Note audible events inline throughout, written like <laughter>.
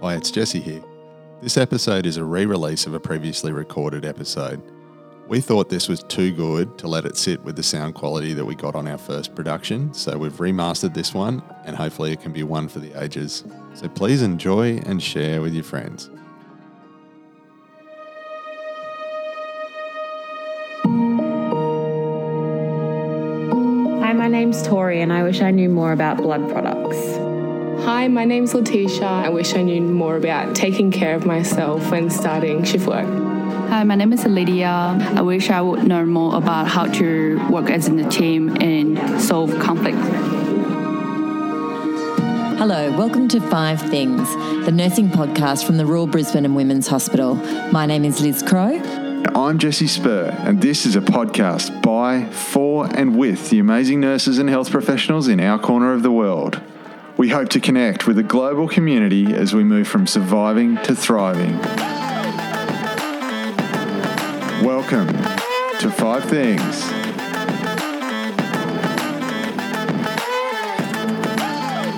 Hi, it's Jesse here. This episode is a re release of a previously recorded episode. We thought this was too good to let it sit with the sound quality that we got on our first production, so we've remastered this one and hopefully it can be one for the ages. So please enjoy and share with your friends. Hi, my name's Tori, and I wish I knew more about blood products. Hi, my name's Letitia. I wish I knew more about taking care of myself when starting shift work. Hi, my name is Lydia. I wish I would know more about how to work as in a team and solve conflict. Hello, welcome to Five Things, the nursing podcast from the Royal Brisbane and Women's Hospital. My name is Liz Crow. I'm Jesse Spur, and this is a podcast by, for, and with the amazing nurses and health professionals in our corner of the world. We hope to connect with a global community as we move from surviving to thriving. Welcome to Five Things.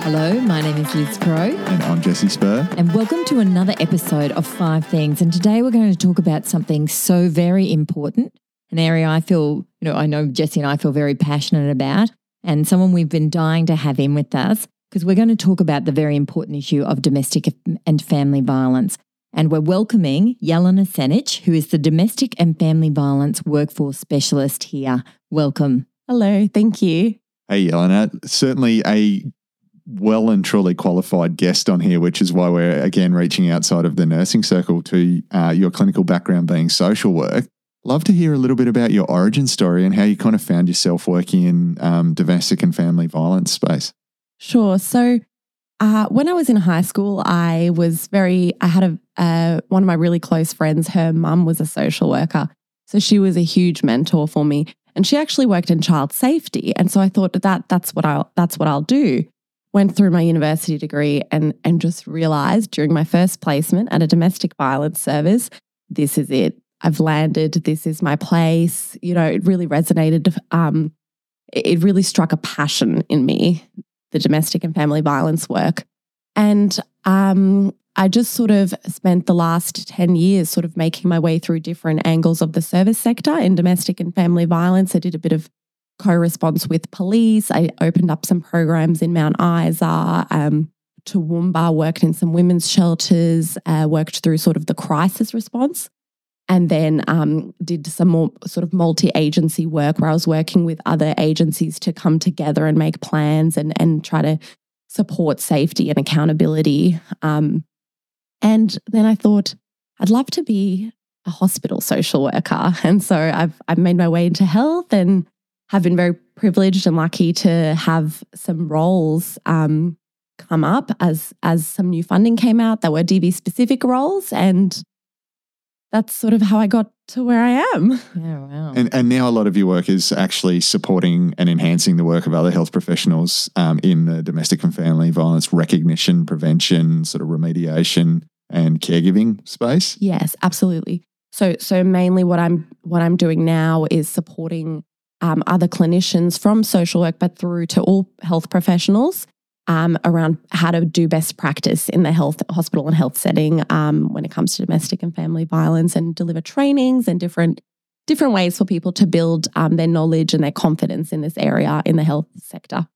Hello, my name is Liz Crow, And I'm Jesse Spur. and welcome to another episode of Five Things. And today we're going to talk about something so very important, an area I feel, you know, I know Jesse and I feel very passionate about, and someone we've been dying to have in with us because we're going to talk about the very important issue of domestic and family violence. And we're welcoming Jelena Senic, who is the domestic and family violence workforce specialist here. Welcome. Hello, thank you. Hey, Jelena. Certainly a well and truly qualified guest on here, which is why we're again reaching outside of the nursing circle to uh, your clinical background being social work. Love to hear a little bit about your origin story and how you kind of found yourself working in um, domestic and family violence space. Sure. So, uh, when I was in high school, I was very, I had a, uh, one of my really close friends, her mum was a social worker. So she was a huge mentor for me. And she actually worked in child safety. And so I thought that that's what I'll, that's what I'll do. Went through my university degree and, and just realized during my first placement at a domestic violence service, this is it. I've landed. This is my place. You know, it really resonated. Um, it it really struck a passion in me the domestic and family violence work. And um, I just sort of spent the last 10 years sort of making my way through different angles of the service sector in domestic and family violence. I did a bit of co response with police. I opened up some programs in Mount Isa. Um, Toowoomba, worked in some women's shelters, uh, worked through sort of the crisis response and then um, did some more sort of multi-agency work where I was working with other agencies to come together and make plans and and try to support safety and accountability. Um, and then I thought I'd love to be a hospital social worker, <laughs> and so I've I've made my way into health and have been very privileged and lucky to have some roles. Um, come up as as some new funding came out that were DV specific roles and that's sort of how I got to where I am. <laughs> Yeah, wow. And, and now a lot of your work is actually supporting and enhancing the work of other health professionals um, in the domestic and family violence recognition, prevention, sort of remediation, and caregiving space. Yes, absolutely. So so mainly what I'm what I'm doing now is supporting um, other clinicians from social work, but through to all health professionals um, around how to do best practice in the health hospital and health setting um, when it comes to domestic and family violence, and deliver trainings and different different ways for people to build um, their knowledge and their confidence in this area in the health sector.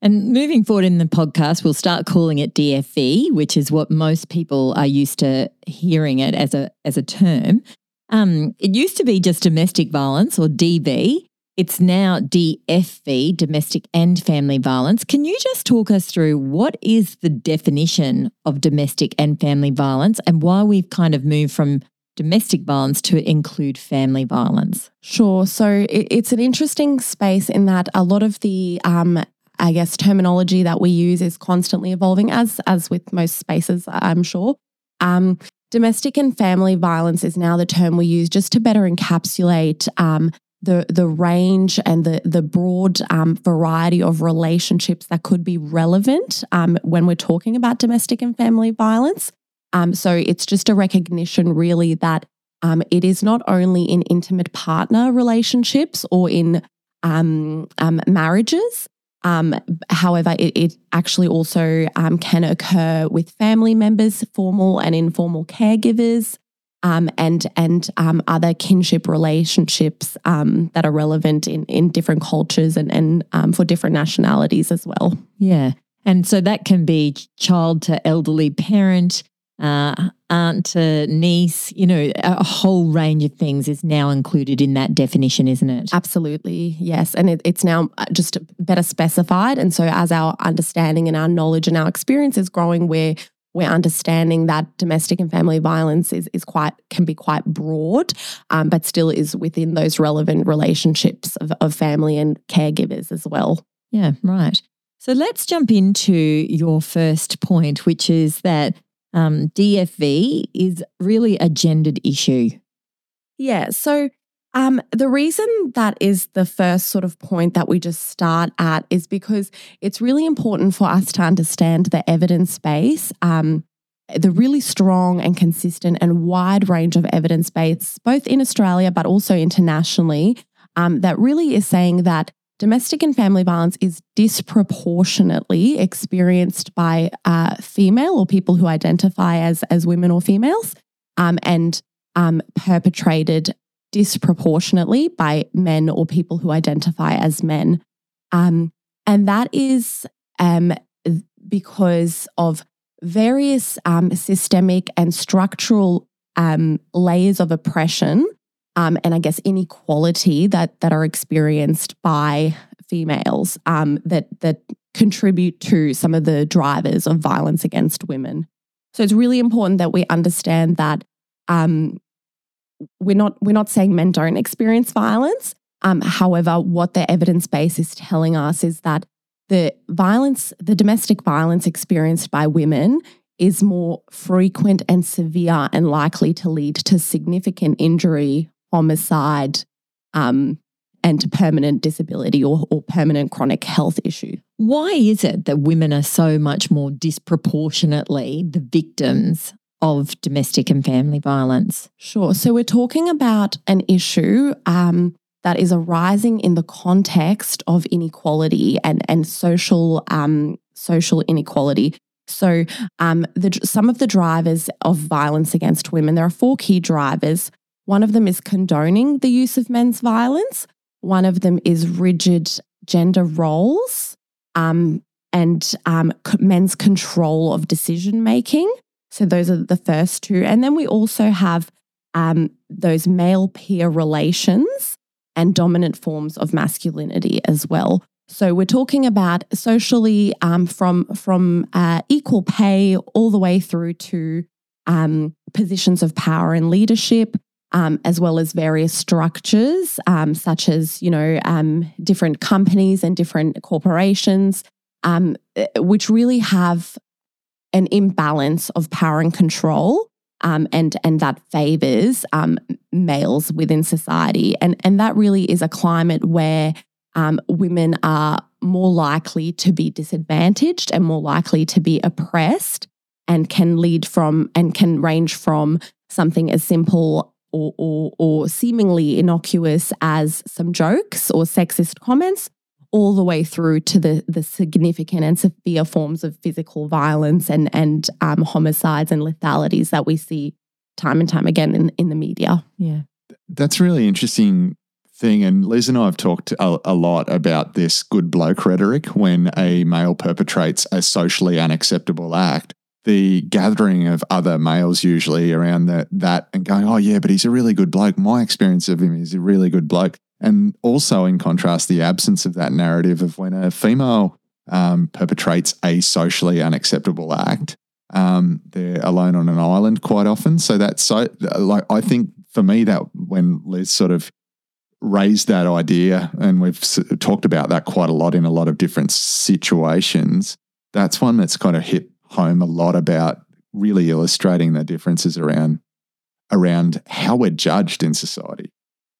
And moving forward in the podcast, we'll start calling it DFV, which is what most people are used to hearing it as a as a term. Um, it used to be just domestic violence or DV. It's now DFV, domestic and family violence. Can you just talk us through what is the definition of domestic and family violence and why we've kind of moved from domestic violence to include family violence? Sure. So it, it's an interesting space in that a lot of the, um, I guess, terminology that we use is constantly evolving, as as with most spaces, I'm sure. Um, domestic and family violence is now the term we use just to better encapsulate um, the the range and the the broad um, variety of relationships that could be relevant um, when we're talking about domestic and family violence. Um, so it's just a recognition, really, that um, it is not only in intimate partner relationships or in um, um, marriages, however, it, it, actually also can occur with family members, formal and informal caregivers, um, and and um, other kinship relationships um, that are relevant in, in different cultures and and um, for different nationalities as well. Yeah, and so that can be child to elderly parent, uh, aunt to niece, you know, a whole range of things is now included in that definition, isn't it? Absolutely, yes. And it, it's now uh, just better specified. And so, as our understanding and our knowledge and our experience is growing, we're we're understanding that domestic and family violence is, is quite can be quite broad, um, but still is within those relevant relationships of, of family and caregivers as well. Yeah, right. So let's jump into your first point, which is that um, DFV is really a gendered issue. Yeah. So um, the reason that is the first sort of point that we just start at is because it's really important for us to understand the evidence base, um, the really strong and consistent and wide range of evidence base, both in Australia but also internationally, um, that really is saying that domestic and family violence is disproportionately experienced by uh, female or people who identify as as women or females, um, and um, perpetrated disproportionately by men or people who identify as men, um, and that is um, because of various um, systemic and structural um, layers of oppression um, and I guess inequality that that are experienced by females um, that that contribute to some of the drivers of violence against women. So it's really important that we understand that um, we're not we're not saying men don't experience violence. Um, however, what the evidence base is telling us is that the violence, the domestic violence experienced by women is more frequent and severe and likely to lead to significant injury homicide, um, and to permanent disability or, or permanent chronic health issue. Why is it that women are so much more disproportionately the victims of domestic and family violence? Sure. So we're talking about an issue um, that is arising in the context of inequality and and social um, social inequality. So um, the, some of the drivers of violence against women, there are four key drivers. One of them is condoning the use of men's violence. One of them is rigid gender roles um, and um, men's control of decision making. So those are the first two. And then we also have um, those male peer relations and dominant forms of masculinity as well. So we're talking about socially um, from from uh, equal pay all the way through to um, positions of power and leadership, um, as well as various structures, um, such as you know um, different companies and different corporations, um, eh, which really have an imbalance of power and control, um, and and that favors um, males within society, and and that really is a climate where women are more likely to be disadvantaged and more likely to be oppressed, and can lead from and can range from something as simple or, or, or seemingly innocuous as some jokes or sexist comments, all the way through to the, the significant and severe forms of physical violence and, and um, homicides and lethalities that we see time and time again in, in the media. Yeah. That's really interesting thing. And Liz and I have talked a, a, lot about this good bloke rhetoric when a male perpetrates a socially unacceptable act the gathering of other males usually around that that and going, oh yeah, but he's a really good bloke. My experience of him is a really good bloke. And also, in contrast, the absence of that narrative of when a female um, perpetrates a socially unacceptable act, um, they're alone on an island quite often. So that's so like I think for me that when Liz sort of raised that idea, and we've talked about that quite a lot in a lot of different situations. That's one that's kind of hit home a lot about really illustrating the differences around around how we're judged in society.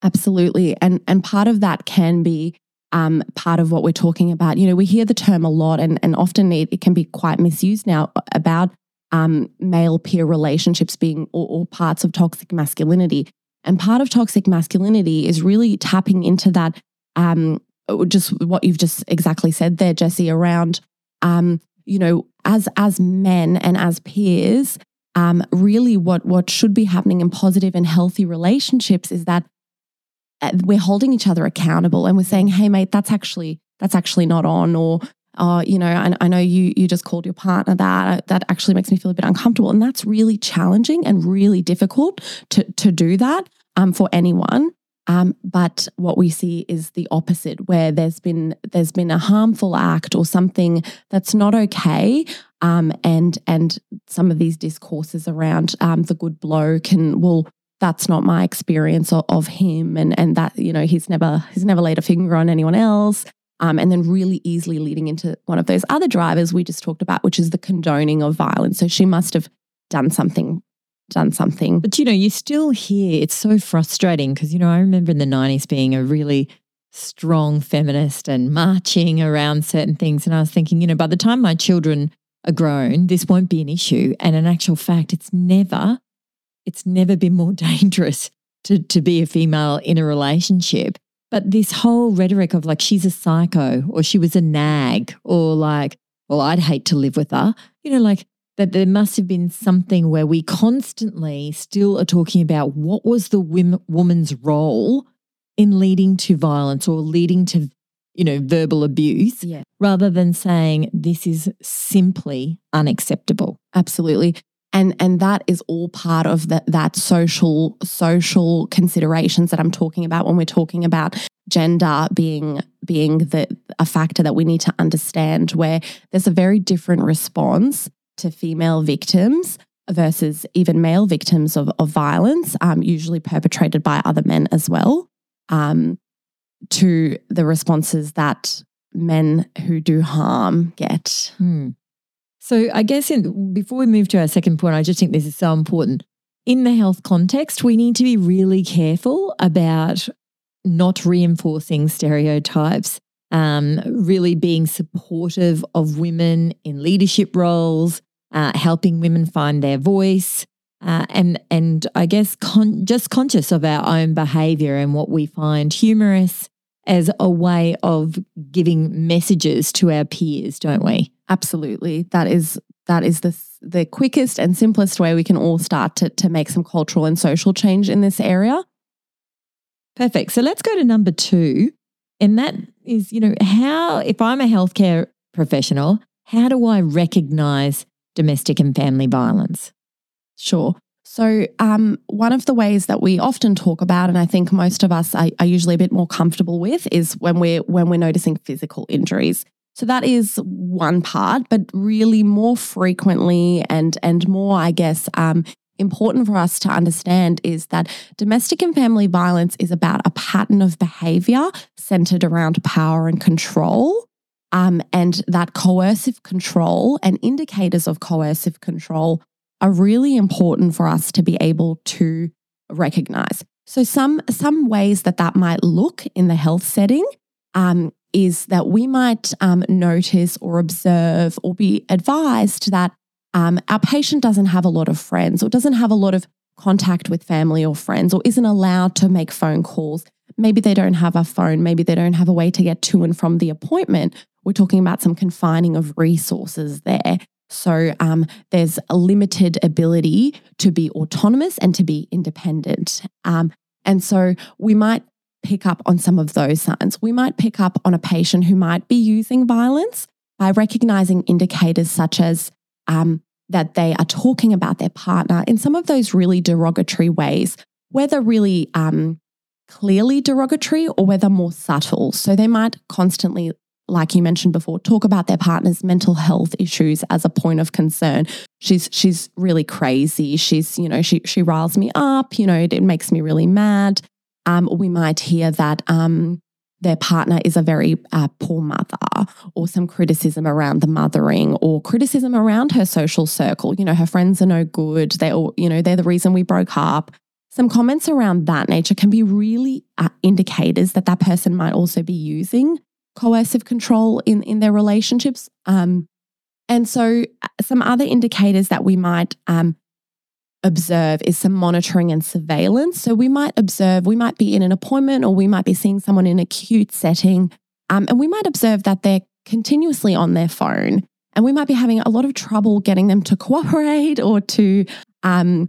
Absolutely, and and part of that can be um, part of what we're talking about. You know, we hear the term a lot, and and often it, it can be quite misused now about um, male peer relationships being all, parts of toxic masculinity. And part of toxic masculinity is really tapping into that um, just what you've just exactly said there, Jesse, around, um, you know, as as men and as peers, um, really what what should be happening in positive and healthy relationships is that we're holding each other accountable and we're saying, "Hey, mate, that's actually that's actually not on," or oh, you know, I, I, know you you just called your partner that. That actually makes me feel a bit uncomfortable, and that's really challenging and really difficult to to do that um, for anyone. Um, but what we see is the opposite, where there's been there's been a harmful act or something that's not okay, um, and and some of these discourses around um, the good bloke and well, that's not my experience of, of, him, and and that you know he's never he's never laid a finger on anyone else, um, and then really easily leading into one of those other drivers we just talked about, which is the condoning of violence. So she must have done something done something. But you know, you still hear it's so frustrating because, you know, I remember in the 90s being a really strong feminist and marching around certain things. And I was thinking, you know, by the time my children are grown, this won't be an issue. And in actual fact, it's never, it's never been more <laughs> dangerous to, to be a female in a relationship. But this whole rhetoric of like, she's a psycho or she was a nag or like, well, I'd hate to live with her. You know, like that there must have been something where we constantly still are talking about what was the woman's role in leading to violence or leading to you know verbal abuse yeah. rather than saying this is simply unacceptable absolutely and and that is all part of that that social social considerations that I'm talking about when we're talking about gender being being the a factor that we need to understand where there's a very different response to female victims versus even male victims of, of violence, um, usually perpetrated by other men as well, um, to the responses that men who do harm get. Hmm. So, I guess in, before we move to our second point, I just think this is so important. In the health context, we need to be really careful about not reinforcing stereotypes, um, really being supportive of women in leadership roles, uh, helping women find their voice, uh, and and I guess con- just conscious of our own behaviour and what we find humorous as a way of giving messages to our peers, don't we? Absolutely, that is that is the the quickest and simplest way we can all start to to make some cultural and social change in this area. Perfect. So let's go to number two, and that is, you know, how if I'm a healthcare professional, how do I recognize domestic and family violence? Sure. So, um, one of the ways that we often talk about, and I think most of us are, are, usually a bit more comfortable with, is when we're when we're noticing physical injuries. So that is one part, but really more frequently and and more, I guess, um, important for us to understand is that domestic and family violence is about a pattern of behavior centered around power and control. Um, and that coercive control and indicators of coercive control are really important for us to be able to recognize. So, some, some ways that that might look in the health setting um, is that we might um, notice or observe or be advised that um, our patient doesn't have a lot of friends or doesn't have a lot of contact with family or friends or isn't allowed to make phone calls. Maybe they don't have a phone, maybe they don't have a way to get to and from the appointment. We're talking about some confining of resources there. So um, there's a limited ability to be autonomous and to be independent. Um, and so we might pick up on some of those signs. We might pick up on a patient who might be using violence by recognizing indicators such as um, that they are talking about their partner in some of those really derogatory ways, whether really um, clearly derogatory or whether more subtle. So they might constantly like you mentioned before, talk about their partner's mental health issues as a point of concern. She's she's really crazy. She's you know she she riles me up. You know it, it makes me really mad. Um, we might hear that um, their partner is a very uh, poor mother, or some criticism around the mothering, or criticism around her social circle. You know her friends are no good. They all you know they're the reason we broke up. Some comments around that nature can be really uh, indicators that that person might also be using coercive control in, in their relationships. Um, and so, uh, some other indicators that we might um, observe is some monitoring and surveillance. So, we might observe, we might be in an appointment or we might be seeing someone in an acute setting Um, and we might observe that they're continuously on their phone and we might be having a lot of trouble getting them to cooperate <laughs> or to um,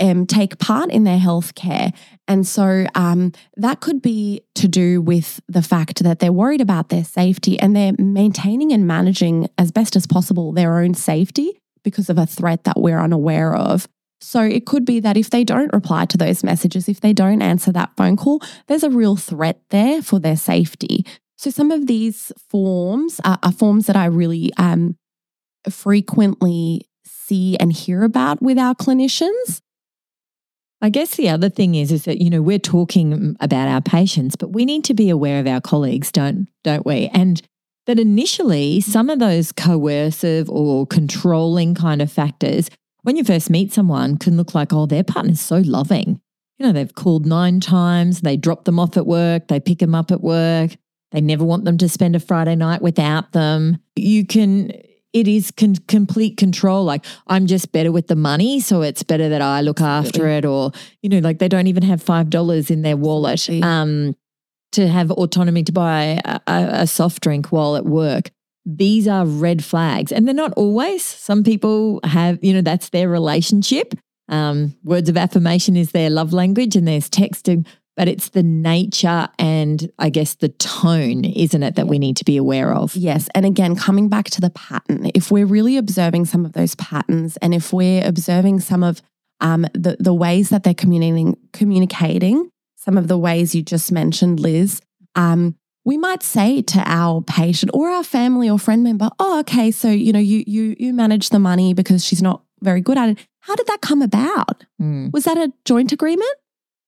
um, take part in their healthcare. And so um, that could be to do with the fact that they're worried about their safety and they're maintaining and managing as best as possible their own safety because of a threat that we're unaware of. So it could be that if they don't reply to those messages, if they don't answer that phone call, there's a real threat there for their safety. So some of these forms are, are forms that I really um, frequently see and hear about with our clinicians. I guess the other thing is is that you know we're talking about our patients, but we need to be aware of our colleagues, don't don't we? And that initially some of those coercive or controlling kind of factors when you first meet someone can look like oh their partner's so loving. You know, they've called 9 times, they drop them off at work, they pick them up at work, they never want them to spend a Friday night without them. You can it is con- complete control. Like I'm just better with the money, so it's better that I look after it. Or you know, like they don't even have five dollars in their wallet um, to have autonomy to buy a, a soft drink while at work. These are red flags, and they're not always. Some people have, you know, that's their relationship. Um, words of affirmation is their love language, and there's texting but it's the nature and I guess the tone, isn't it, that we need to be aware of? Yes. And again, coming back to the pattern, if we're really observing some of those patterns and if we're observing some of um, the, the ways that they're communicating, communicating, some of the ways you just mentioned, Liz, um, we might say to our patient or our family or friend member, "Oh, okay, so you know, you you you manage the money because she's not very good at it. How did that come about? Mm. Was that a joint agreement?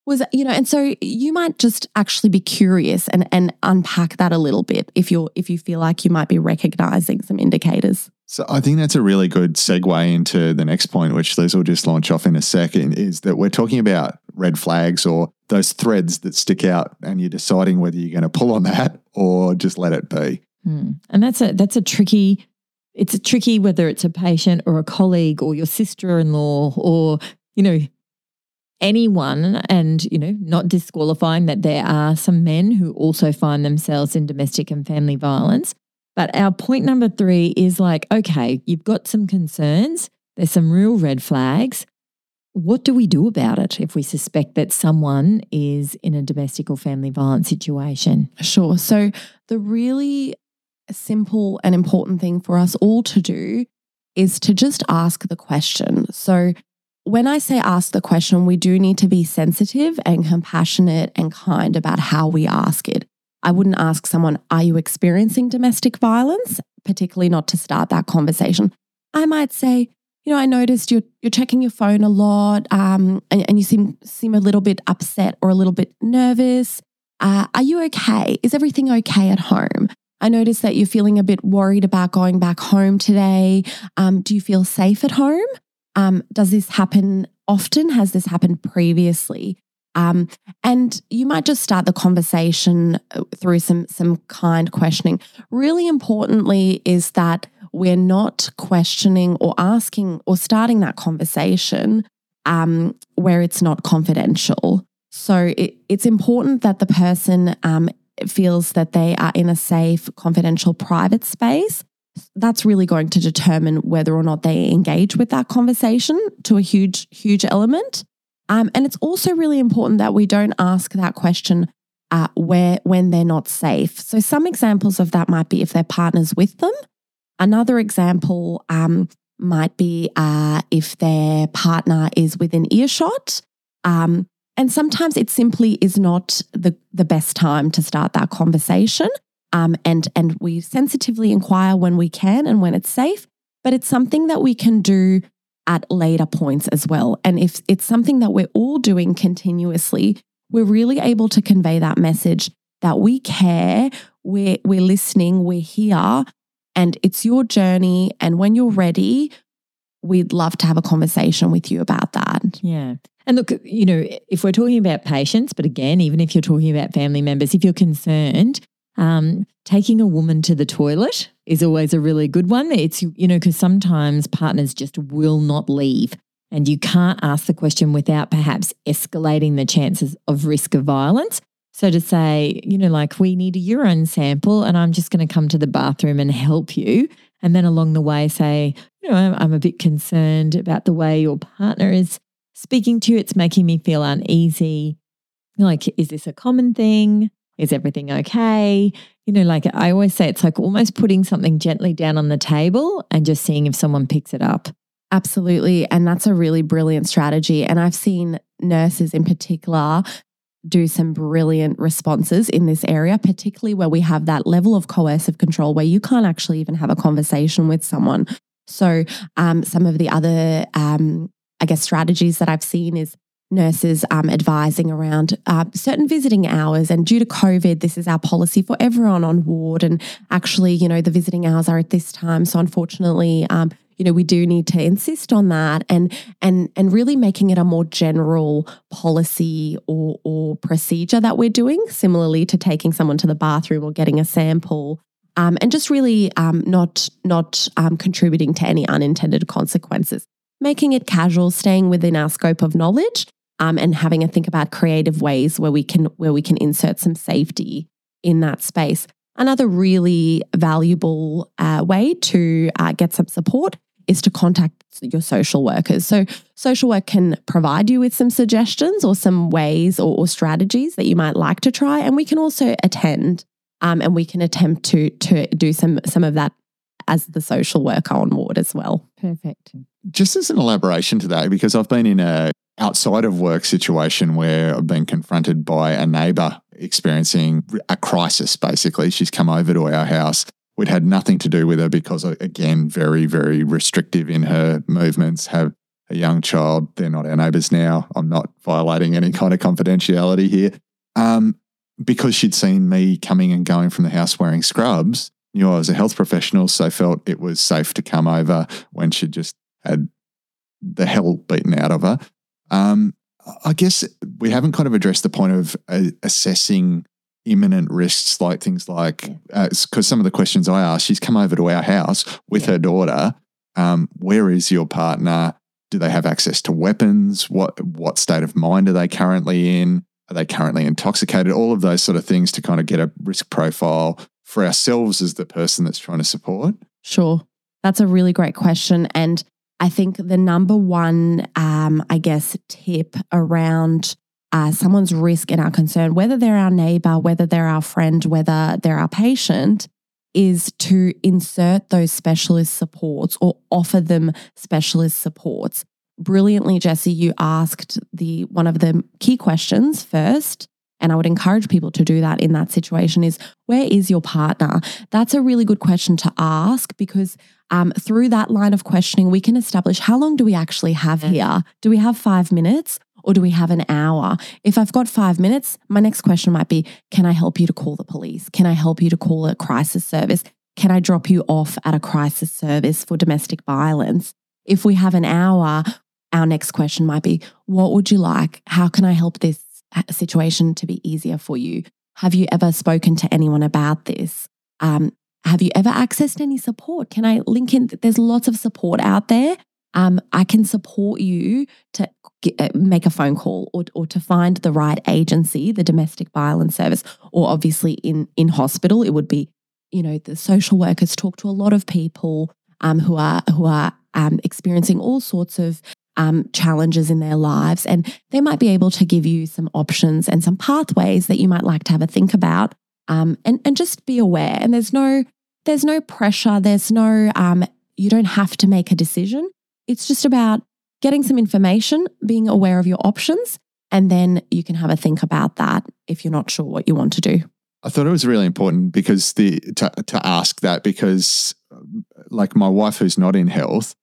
was you know and so you might just actually be curious and and unpack that a little bit if you're if you feel like you might be recognizing some indicators so i think that's a really good segue into the next point which liz will just launch off in a second is that we're talking about red flags or those threads that stick out and you're deciding whether you're going to pull on that <laughs> or just let it be. Hmm. and that's a that's a tricky it's a tricky whether it's a patient or a colleague or your sister-in-law or you know anyone and you know not disqualifying that there are some men who also find themselves in domestic and family violence. But our point number 3 is like okay you've got some concerns. There's some real red flags what do we do about it if we suspect that someone is in a domestic or family violence situation sure so the really simple and important thing for us all to do is to just ask the question so when I say ask the question, we do need to be sensitive and compassionate and kind about how we ask it. I wouldn't ask someone, Are you experiencing domestic violence? Particularly not to start that conversation. I might say, you know, I noticed you're you're checking your phone a lot, um, and, and you seem seem a little bit upset or a little bit nervous. Uh, are you okay? Is everything okay at home? I noticed that you're feeling a bit worried about going back home today. Um, do you feel safe at home? Um, does this happen often? Has this happened previously? Um, and you might just start the conversation uh, through some some kind questioning. Really importantly is that we're not questioning or asking or starting that conversation um, where it's not confidential. So it, it's important that the person um, feels that they are in a safe, confidential, private space that's really going to determine whether or not they engage with that conversation to a huge, huge element. Um, and it's also really important that we don't ask that question uh, where when they're not safe. So some examples of that might be if their partner's with them. Another example um, might be uh, if their partner is within earshot. Um, and sometimes it simply is not the, the best time to start that conversation. Um, and and we sensitively inquire when we can and when it's safe. But it's something that we can do at later points as well. And if it's something that we're all doing continuously, we're really able to convey that message that we care, we're we're listening, we're here, and it's your journey. And when you're ready, we'd love to have a conversation with you about that. Yeah. And look, you know, if we're talking about patients, but again, even if you're talking about family members, if you're concerned, um, taking a woman to the toilet is always a really good one. It's, you know, because sometimes partners just will not leave. And you can't ask the question without perhaps escalating the chances of risk of violence. So to say, you know, like we need a urine sample and I'm just going to come to the bathroom and help you. And then along the way say, you know, I'm, I'm a bit concerned about the way your partner is speaking to you. It's making me feel uneasy. Like, is this a common thing? Is everything okay? You know, like I always say, it's like almost putting something gently down on the table and just seeing if someone picks it up. Absolutely. And that's a really brilliant strategy. And I've seen nurses in particular do some brilliant responses in this area, particularly where we have that level of coercive control where you can't actually even have a conversation with someone. So, um, some of the other, um, I guess, strategies that I've seen is nurses um, advising around uh, certain visiting hours. And due to COVID, this is our policy for everyone on ward. And actually, you know, the visiting hours are at this time. So, unfortunately, um, you know we do need to insist on that and and and really making it a more general policy or or procedure that we're doing similarly to taking someone to the bathroom or getting a sample um, and just really um, not not um, contributing to any unintended consequences. Making it casual staying within our scope of knowledge um, and having a think about creative ways where we can where we can insert some safety in that space Another really valuable uh, way to uh, get some support is to contact your social workers. So, social work can provide you with some suggestions or some ways or, or strategies that you might like to try, and we can also attend um, and we can attempt to to do some some of that as the social worker on ward as well. Perfect. Just as an elaboration to that, because I've been in a outside of work situation where I've been confronted by a neighbour experiencing a crisis, basically. She's come over to our house. We'd had nothing to do with her because, again, very, very restrictive in her movements, have a young child. They're not our neighbours now. I'm not violating any kind of confidentiality here. Um, because she'd seen me coming and going from the house wearing scrubs, knew I was a health professional, so felt it was safe to come over when she just had the hell beaten out of her. Um, I guess we haven't kind of addressed the point of uh, assessing imminent risks, like things like because uh, some of the questions I asked, she's come over to our house with yeah. her daughter. Um, where is your partner? Do they have access to weapons? What what state of mind are they currently in? Are they currently intoxicated? All of those sort of things to kind of get a risk profile for ourselves as the person that's trying to support. Sure, that's a really great question, and I think the number one, um, I guess, tip around uh, someone's risk and our concern, whether they're our neighbor, whether they're our friend, whether they're our patient, is to insert those specialist supports or offer them specialist supports. Brilliantly, Jesse, you asked the one of the key questions first and I would encourage people to do that in that situation is where is your partner? That's a really good question to ask because um, through that line of questioning, we can establish how long do we actually have here? Do we have five minutes? Or do we have an hour? If I've got five minutes, my next question might be Can I help you to call the police? Can I help you to call a crisis service? Can I drop you off at a crisis service for domestic violence? If we have an hour, our next question might be What would you like? How can I help this situation to be easier for you? Have you ever spoken to anyone about this? Um, have you ever accessed any support? Can I link in? There's lots of support out there. Um, I can support you to get, uh, make a phone call or, or to find the right agency, the domestic violence service, or obviously in in hospital, it would be, you know, the social workers talk to a lot of people um, who are who are um, experiencing all sorts of um, challenges in their lives. And they might be able to give you some options and some pathways that you might like to have a think about. Um, and, and just be aware. And there's no, there's no pressure. There's no, um, you don't have to make a decision. It's just about getting some information, being aware of your options, and then you can have a think about that if you're not sure what you want to do. I thought it was really important because the to, to ask that because like my wife who's not in health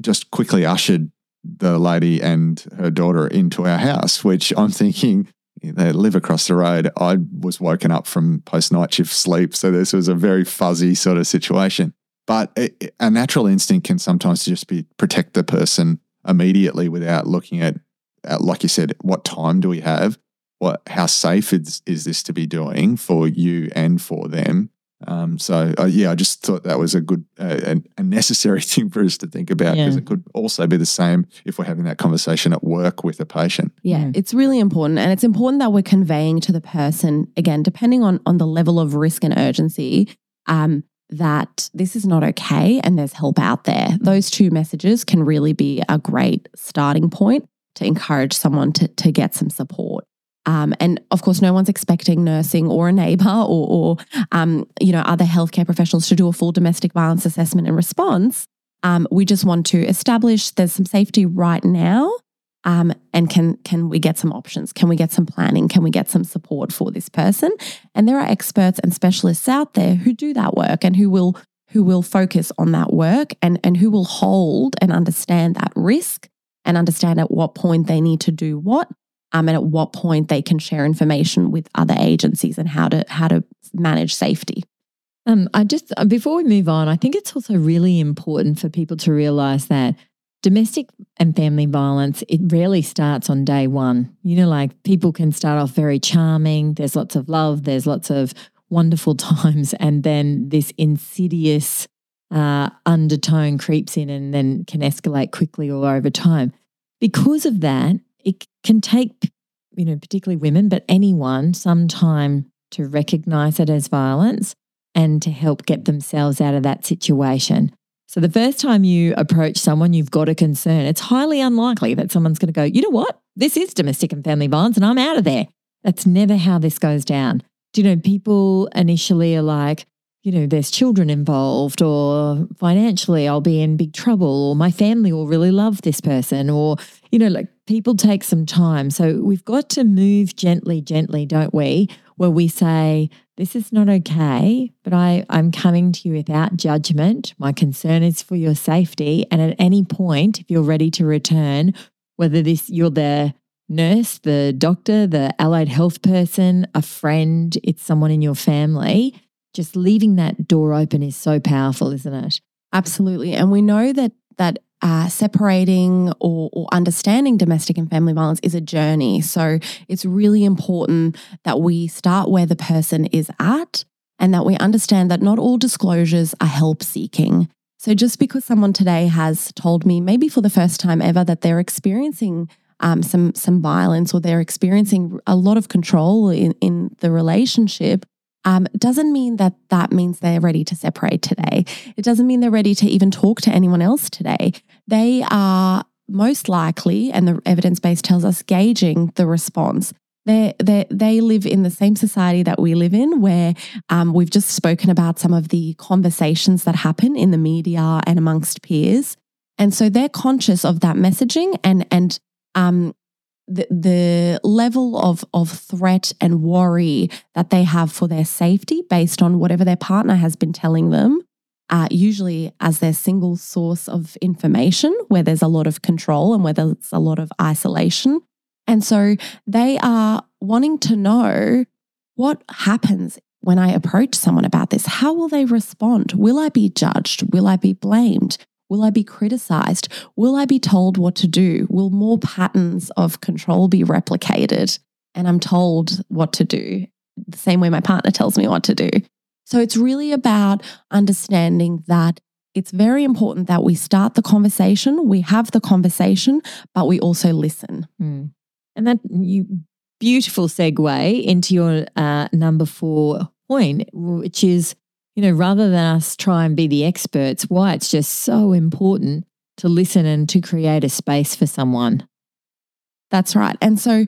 just quickly ushered the lady and her daughter into our house, which I'm thinking they live across the road. I was woken up from post night shift sleep. So this was a very fuzzy sort of situation. But a natural instinct can sometimes just be protect the person immediately without looking at, at like you said, what time do we have? What, how safe is, is this to be doing for you and for them? Um, so uh, yeah, I just thought that was a good, uh, a necessary <laughs> thing for us to think about because Yeah. it could also be the same if we're having that conversation at work with a patient. Yeah, Mm. it's really important. And it's important that we're conveying to the person, again, depending on, on the level of risk and urgency, um, that this is not okay and there's help out there. Those two messages can really be a great starting point to encourage someone to, to get some support. Um, and of course, no one's expecting nursing or a neighbor or, or um, you know, other healthcare professionals to do a full domestic violence assessment and response. Um, we just want to establish there's some safety right now um, and can can we get some options? Can we get some planning? Can we get some support for this person? And there are experts and specialists out there who do that work and who will who will focus on that work and and who will hold and understand that risk and understand at what point they need to do what um, and at what point they can share information with other agencies and how to how to manage safety. Um, I just uh, before we move on, I think it's also really important for people to realize that domestic and family violence it rarely starts on day one. You know, like people can start off very charming. There's lots of love. There's lots of wonderful <laughs> times, and then this insidious uh, undertone creeps in, and then can escalate quickly or over time. Because of that, it can take you know particularly women, but anyone some time to recognize it as violence and to help get themselves out of that situation. So, the first time you approach someone, you've got a concern. It's highly unlikely that someone's going to go, you know what? This is domestic and family violence and I'm out of there. That's never how this goes down. Do you know, people initially are like, you know, there's children involved, or financially, I'll be in big trouble, or my family will really love this person, or, you know, like people take some time. So we've got to move gently, gently, don't we? Where we say, this is not okay, but I, I'm coming to you without judgment. My concern is for your safety. And at any point, if you're ready to return, whether this you're the nurse, the doctor, the allied health person, a friend, it's someone in your family, just leaving that door open is so powerful, isn't it? Absolutely. And we know that that uh, separating or, or understanding domestic and family violence is a journey. So it's really important that we start where the person is at and that we understand that not all disclosures are help seeking. So just because someone today has told me, maybe for the first time ever, that they're experiencing um, some some violence or they're experiencing a lot of control in, in the relationship, um, doesn't mean that that means they're ready to separate today. It doesn't mean they're ready to even talk to anyone else today. They are most likely, and the evidence base tells us, gauging the response. They they they live in the same society that we live in, where um, we've just spoken about some of the conversations that happen in the media and amongst peers, and so they're conscious of that messaging and and um, the, the level of, of threat and worry that they have for their safety based on whatever their partner has been telling them, uh, usually as their single source of information, where there's a lot of control and where there's a lot of isolation. And so they are wanting to know what happens when I approach someone about this. How will they respond? Will I be judged? Will I be blamed? Will I be criticized? Will I be told what to do? Will more patterns of control be replicated? And I'm told what to do the same way my partner tells me what to do. So it's really about understanding that it's very important that we start the conversation, we have the conversation, but we also listen. Hmm. And that you beautiful segue into your uh, number four point, which is, you know, rather than us try and be the experts, why it's just so important to listen and to create a space for someone. That's right. And so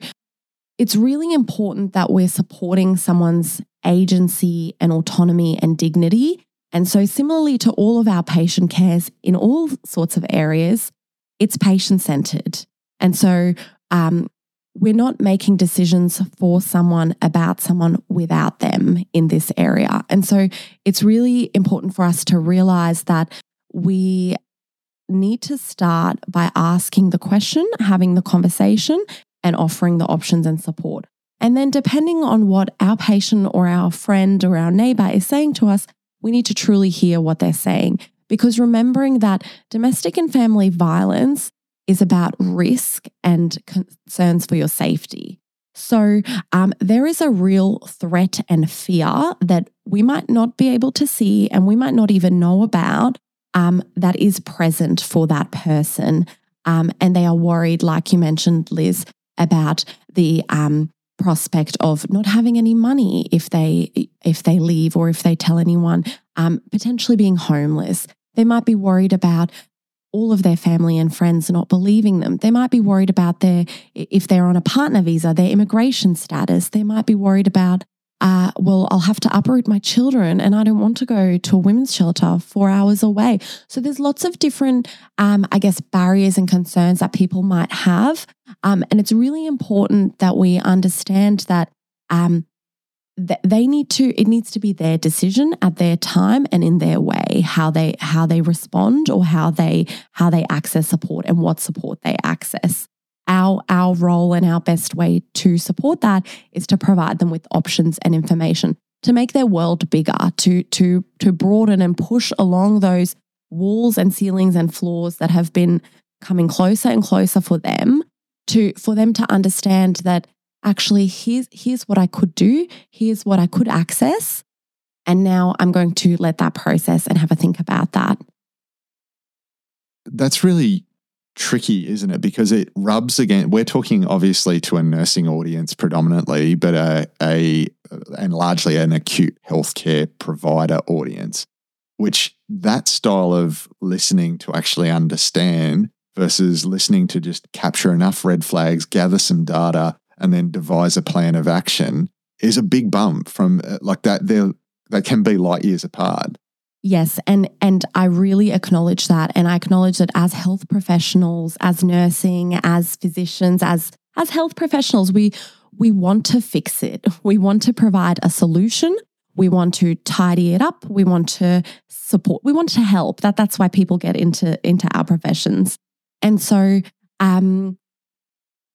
it's really important that we're supporting someone's agency and autonomy and dignity. And so, similarly to all of our patient cares in all sorts of areas, it's patient centered. And so, um, we're not making decisions for someone about someone without them in this area. And so, it's really important for us to realize that we need to start by asking the question, having the conversation, and offering the options and support. And then, depending on what our patient or our friend or our neighbor is saying to us, we need to truly hear what they're saying. Because remembering that domestic and family violence is about risk and concerns for your safety. So um, there is a real threat and fear that we might not be able to see and we might not even know about um, that is present for that person. Um, and they are worried, like you mentioned, Liz, about the um, prospect of not having any money if they if they leave or if they tell anyone, um, potentially being homeless. They might be worried about all of their family and friends not believing them. They might be worried about their if they're on a partner visa, their immigration status. They might be worried about uh, well, I'll have to uproot my children and I don't want to go to a women's shelter four hours away. So there's lots of different, um, I guess, barriers and concerns that people might have. Um, and it's really important that we understand that um, they need to, it needs to be their decision at their time and in their way, how they, how they respond or how they, how they access support and what support they access. Our our role and our best way to support that is to provide them with options and information to make their world bigger to to to broaden and push along those walls and ceilings and floors that have been coming closer and closer for them to for them to understand that actually here's here's what I could do here's what I could access and now I'm going to let that process and have a think about that that's really tricky, isn't it? Because it rubs against. We're talking obviously to a nursing audience predominantly, but a, a and largely an acute healthcare provider audience, which that style of listening to actually understand versus listening to just capture enough red flags, gather some data, and then devise a plan of action is a big bump from uh, like that. They they can be light years apart. Yes, and and I really acknowledge that and I acknowledge that as health professionals, as nursing, as physicians, as as health professionals, we we want to fix it. We want to provide a solution. We want to tidy it up. We want to support. We want to help. That that's why people get into into our professions. And so um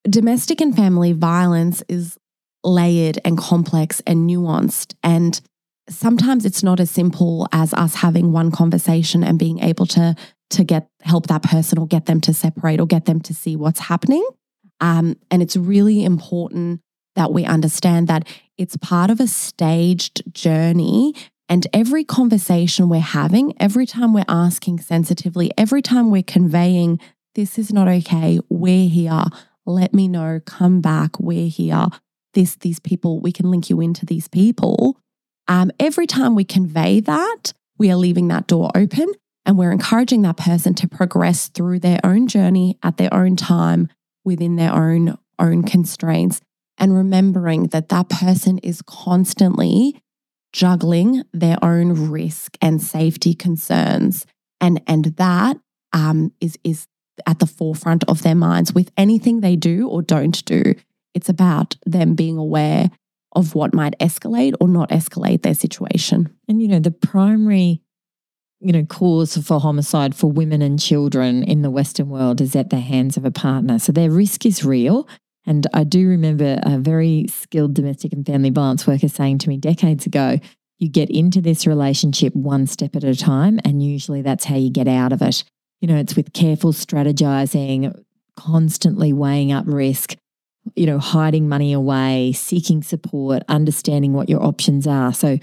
domestic and family violence is layered and complex and nuanced and sometimes it's not as simple as us having one conversation and being able to to get help that person or get them to separate or get them to see what's happening. Um, and it's really important that we understand that it's part of a staged journey. And every conversation we're having, every time we're asking sensitively, every time we're conveying, this is not okay, we're here, let me know, come back, we're here. This, these people, we can link you into these people um, every time we convey that, we are leaving that door open and we're encouraging that person to progress through their own journey at their own time within their own own constraints and remembering that that person is constantly juggling their own risk and safety concerns and and that um, is is at the forefront of their minds with anything they do or don't do it's about them being aware of what might escalate or not escalate their situation. And, you know, the primary, you know, cause for homicide for women and children in the Western world is at the hands of a partner. So their risk is real. And I do remember a very skilled domestic and family violence worker saying to me decades ago, you get into this relationship one step at a time, and usually that's how you get out of it. You know, it's with careful strategizing, constantly weighing up risk, you know, hiding money away, seeking support, understanding what your options are. So,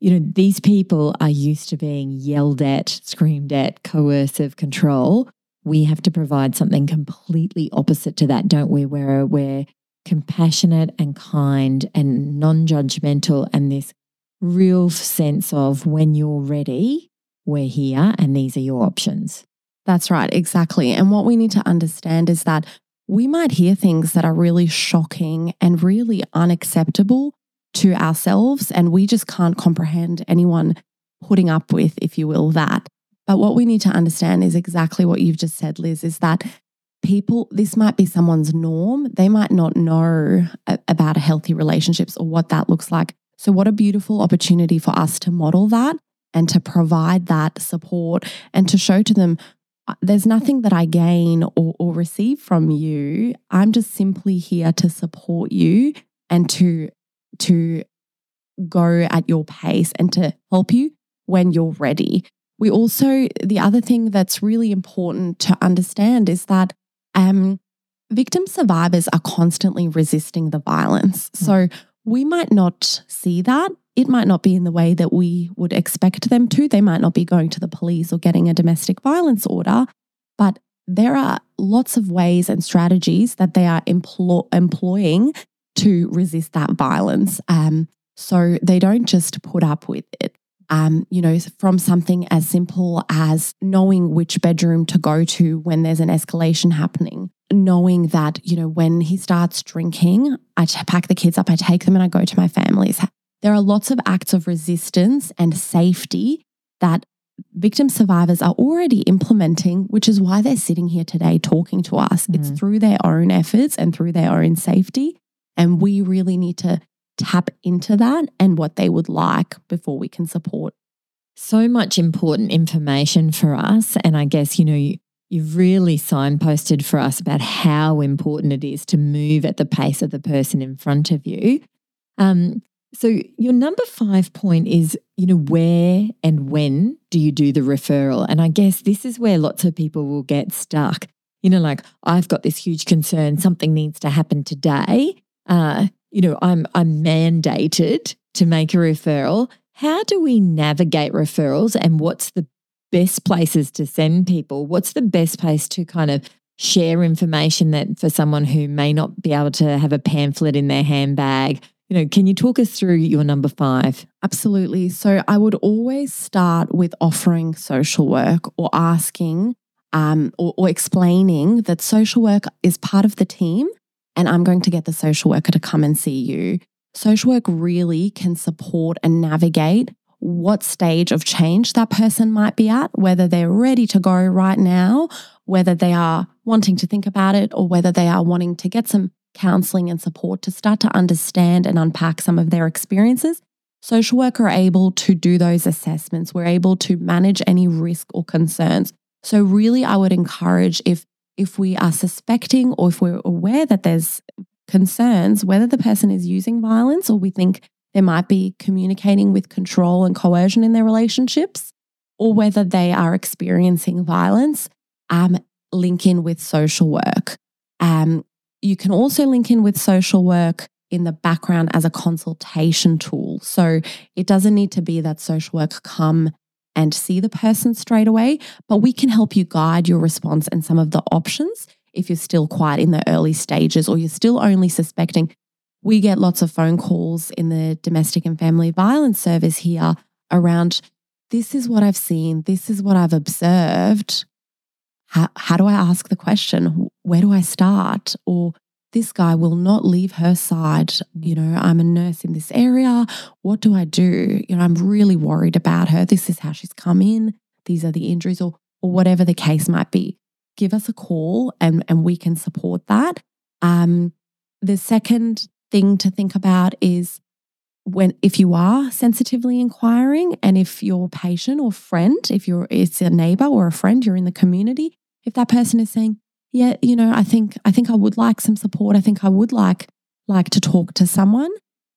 you know, these people are used to being yelled at, screamed at, coercive control. We have to provide something completely opposite to that, don't we? Where we're compassionate and kind and non judgmental, and this real sense of when you're ready, we're here and these are your options. That's right, exactly. And what we need to understand is that we might hear things that are really shocking and really unacceptable to ourselves, and we just can't comprehend anyone putting up with, if you will, that. But what we need to understand is exactly what you've just said, Liz, is that people, this might be someone's norm. They might not know about healthy relationships or what that looks like. So, what a beautiful opportunity for us to model that and to provide that support and to show to them there's nothing that I gain or, or receive from you. I'm just simply here to support you and to to go at your pace and to help you when you're ready. We also the other thing that's really important to understand is that um victim survivors are constantly resisting the violence. So we might not see that. It might not be in the way that we would expect them to. They might not be going to the police or getting a domestic violence order, but there are lots of ways and strategies that they are emplo- employing to resist that violence. Um, so they don't just put up with it. Um, you know, from something as simple as knowing which bedroom to go to when there's an escalation happening, knowing that, you know, when he starts drinking, I pack the kids up, I take them and I go to my family's. There are lots of acts of resistance and safety that victim survivors are already implementing, which is why they're sitting here today talking to us. Mm. It's through their own efforts and through their own safety. And we really need to tap into that and what they would like before we can support. So much important information for us. And I guess, you know, you, you've really signposted for us about how important it is to move at the pace of the person in front of you. Um, so your number five point is, you know, where and when do you do the referral? And I guess this is where lots of people will get stuck. You know, like I've got this huge concern, something needs to happen today. Uh, you know, I'm I'm mandated to make a referral. How do we navigate referrals and what's the best places to send people? What's the best place to kind of share information that for someone who may not be able to have a pamphlet in their handbag? You know, can you talk us through your number five? Absolutely. So I would always start with offering social work or asking um, or, or explaining that social work is part of the team and I'm going to get the social worker to come and see you. Social work really can support and navigate what stage of change that person might be at, whether they're ready to go right now, whether they are wanting to think about it, or whether they are wanting to get some counseling and support to start to understand and unpack some of their experiences. Social work are able to do those assessments. We're able to manage any risk or concerns. So, really, I would encourage if if we are suspecting or if we're aware that there's concerns, whether the person is using violence or we think they might be communicating with control and coercion in their relationships, or whether they are experiencing violence, um, link in with social work. Um, you can also link in with social work in the background as a consultation tool. So it doesn't need to be that social work come and see the person straight away, but we can help you guide your response and some of the options if you're still quite in the early stages or you're still only suspecting. We get lots of phone calls in the domestic and family violence service here around this is what I've seen, this is what I've observed. How, how do I ask the question? Where do I start? Or this guy will not leave her side. You know, I'm a nurse in this area. What do I do? You know, I'm really worried about her. This is how she's come in. These are the injuries, or, or whatever the case might be. Give us a call and, and we can support that. Um, the second thing to think about is when if you are sensitively inquiring and if your patient or friend, if you're it's a neighbor or a friend, you're in the community, if that person is saying, yeah, you know, I think I think I would like some support. I think I would like like to talk to someone.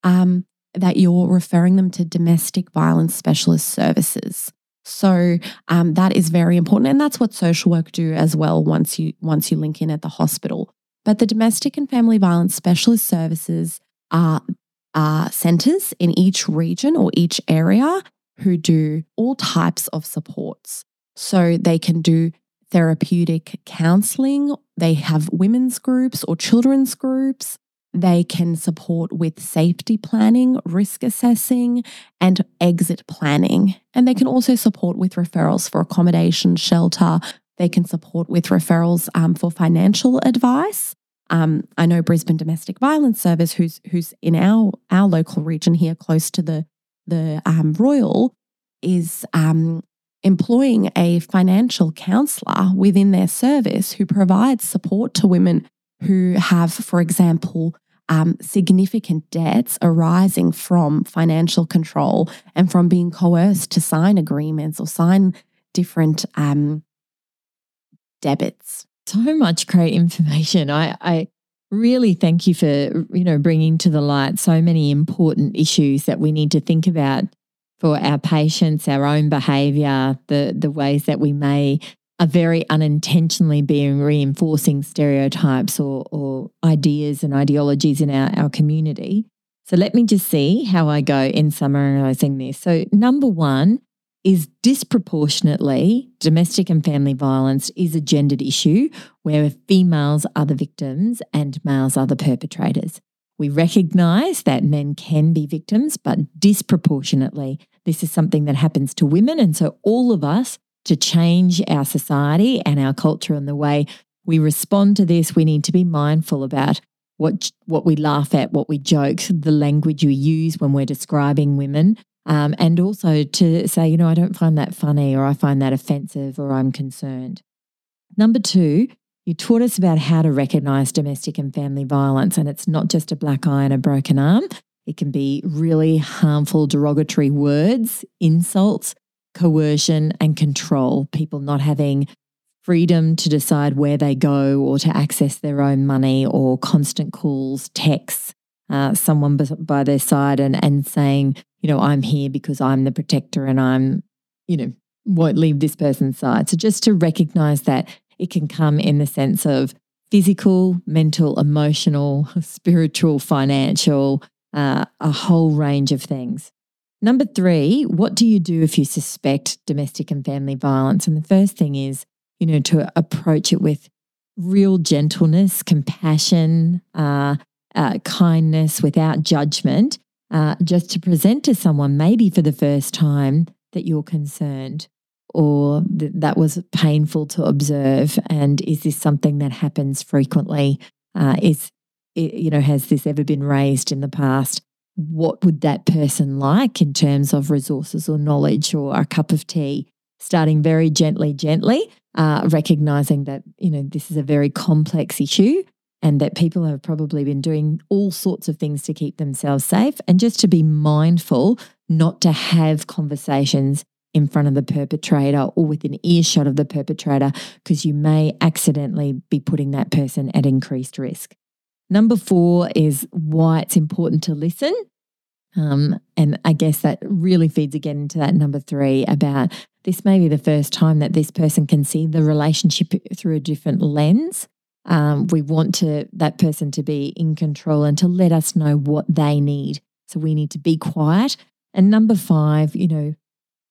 Um, that you're referring them to domestic violence specialist services. So um, that is very important, and that's what social work do as well. Once you once you link in at the hospital, but the domestic and family violence specialist services are are centres in each region or each area who do all types of supports. So they can do therapeutic counseling. They have women's groups or children's groups. They can support with safety planning, risk assessing, and exit planning. And they can also support with referrals for accommodation, shelter. They can support with referrals um, for financial advice. Um, I know Brisbane Domestic Violence Service, who's who's in our our local region here, close to the the um, Royal, is um, employing a financial counselor within their service who provides support to women who have, for example, um, significant debts arising from financial control and from being coerced to sign agreements or sign different um, debits. So much great information. I, I really thank you for you know bringing to the light so many important issues that we need to think about for our patients, our own behavior, the, the ways that we may are very unintentionally being reinforcing stereotypes or, or ideas and ideologies in our, our community. So let me just see how I go in summarizing this. So, number one is disproportionately domestic and family violence is a gendered issue where females are the victims and males are the perpetrators. We recognize that men can be victims, but disproportionately, this is something that happens to women. And so, all of us to change our society and our culture and the way we respond to this, we need to be mindful about what what we laugh at, what we joke, the language we use when we're describing women, um, and also to say, you know, I don't find that funny, or I find that offensive, or I'm concerned. Number two, you taught us about how to recognize domestic and family violence, and it's not just a black eye and a broken arm. It can be really harmful, derogatory words, insults, coercion, and control. People not having freedom to decide where they go or to access their own money or constant calls, texts, uh, someone by their side and, and saying, you know, I'm here because I'm the protector and I'm, you know, won't leave this person's side. So just to recognize that it can come in the sense of physical, mental, emotional, <laughs> spiritual, financial, uh, a whole range of things. Number three, what do you do if you suspect domestic and family violence? And the first thing is you know, to approach it with real gentleness, compassion, uh, uh, kindness, without judgment, uh, just to present to someone, maybe for the first time, that you're concerned or th- that was painful to observe. And is this something that happens frequently? Uh, is, you know, has this ever been raised in the past? What would that person like in terms of resources or knowledge or a cup of tea? Starting very gently, gently, uh, recognizing that you know this is a very complex issue and that people have probably been doing all sorts of things to keep themselves safe and just to be mindful not to have conversations in front of the perpetrator or within earshot of the perpetrator because you may accidentally be putting that person at increased risk. Number four is why it's important to listen. Um, and I guess that really feeds again into that number three about this may be the first time that this person can see the relationship through a different lens. Um, we want to that person to be in control and to let us know what they need. So we need to be quiet. And number five, you know,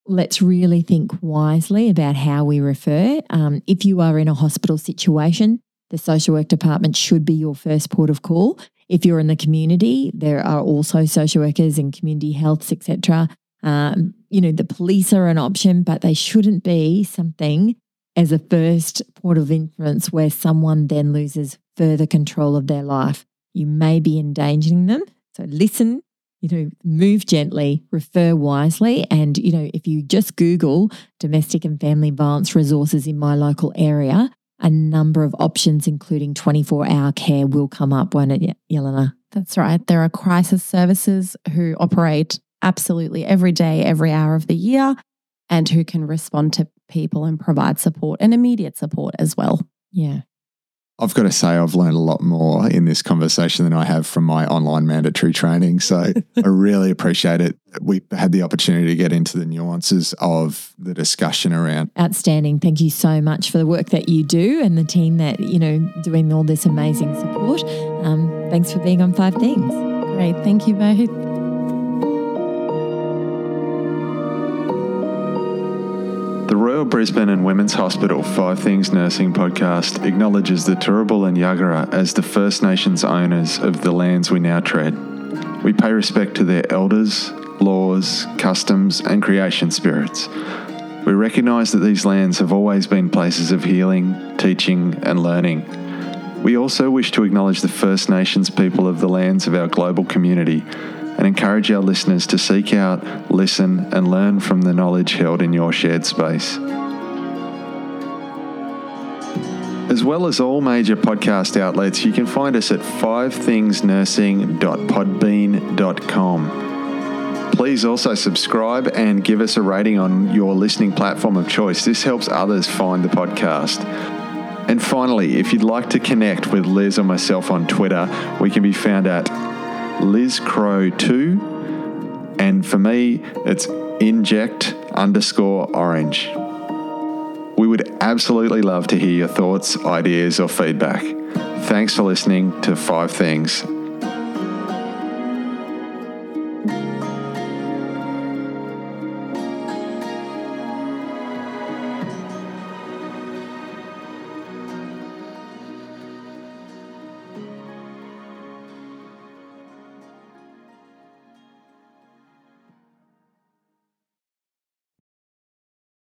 let's really think wisely about how we refer. Um, if you are in a hospital situation, the social work department should be your first port of call. If you're in the community, there are also social workers and community healths, etc. Um, you know, the police are an option, but they shouldn't be something as a first port of influence where someone then loses further control of their life. You may be endangering them. So listen, you know, move gently, refer wisely. And, you know, if you just Google domestic and family violence resources in my local area, a number of options, including 24 hour care, will come up, won't it, Jelena? That's right. There are crisis services who operate absolutely every day, every hour of the year, and who can respond to people and provide support and immediate support as well. Yeah. I've got to say, I've learned a lot more in this conversation than I have from my online mandatory training. So <laughs> I really appreciate it. We had the opportunity to get into the nuances of the discussion around. Outstanding. Thank you so much for the work that you do and the team that, you know, doing all this amazing support. Um, thanks for being on Five Things. Great. Thank you both. The Royal Brisbane and Women's Hospital Five Things Nursing podcast acknowledges the Turrbal and Yagara as the First Nations owners of the lands we now tread. We pay respect to their elders, laws, customs, and creation spirits. We recognise that these lands have always been places of healing, teaching, and learning. We also wish to acknowledge the First Nations people of the lands of our global community and encourage our listeners to seek out, listen, and learn from the knowledge held in your shared space. As well as all major podcast outlets, you can find us at fivethingsnursing.podbean.com. Please also subscribe and give us a rating on your listening platform of choice. This helps others find the podcast. And finally, if you'd like to connect with Liz or myself on Twitter, we can be found at Liz Crow 2. And for me, it's inject underscore orange. We would absolutely love to hear your thoughts, ideas, or feedback. Thanks for listening to Five Things